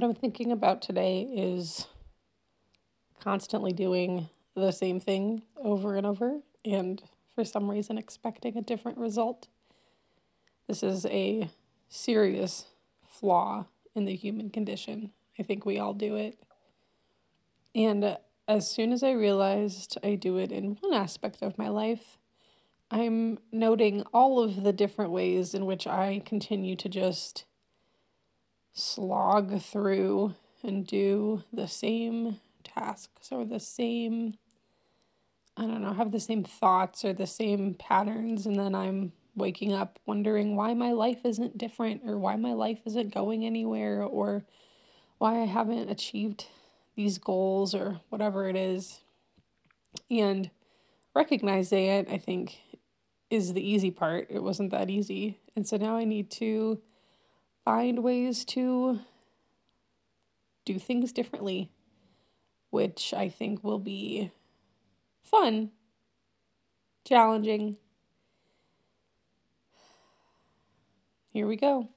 what I'm thinking about today is constantly doing the same thing over and over, and for some reason expecting a different result. This is a serious flaw in the human condition. I think we all do it. And as soon as I realized I do it in one aspect of my life, I'm noting all of the different ways in which I continue to just slog through and do the same tasks or the same, I don't know, have the same thoughts or the same patterns. And then I'm waking up wondering why my life isn't different or why my life isn't going anywhere or why I haven't achieved these goals or whatever it is. And recognizing it, I think, is the easy part. It wasn't that easy. And so now I need to find ways to do things differently, which I think will be fun, challenging. Here we go.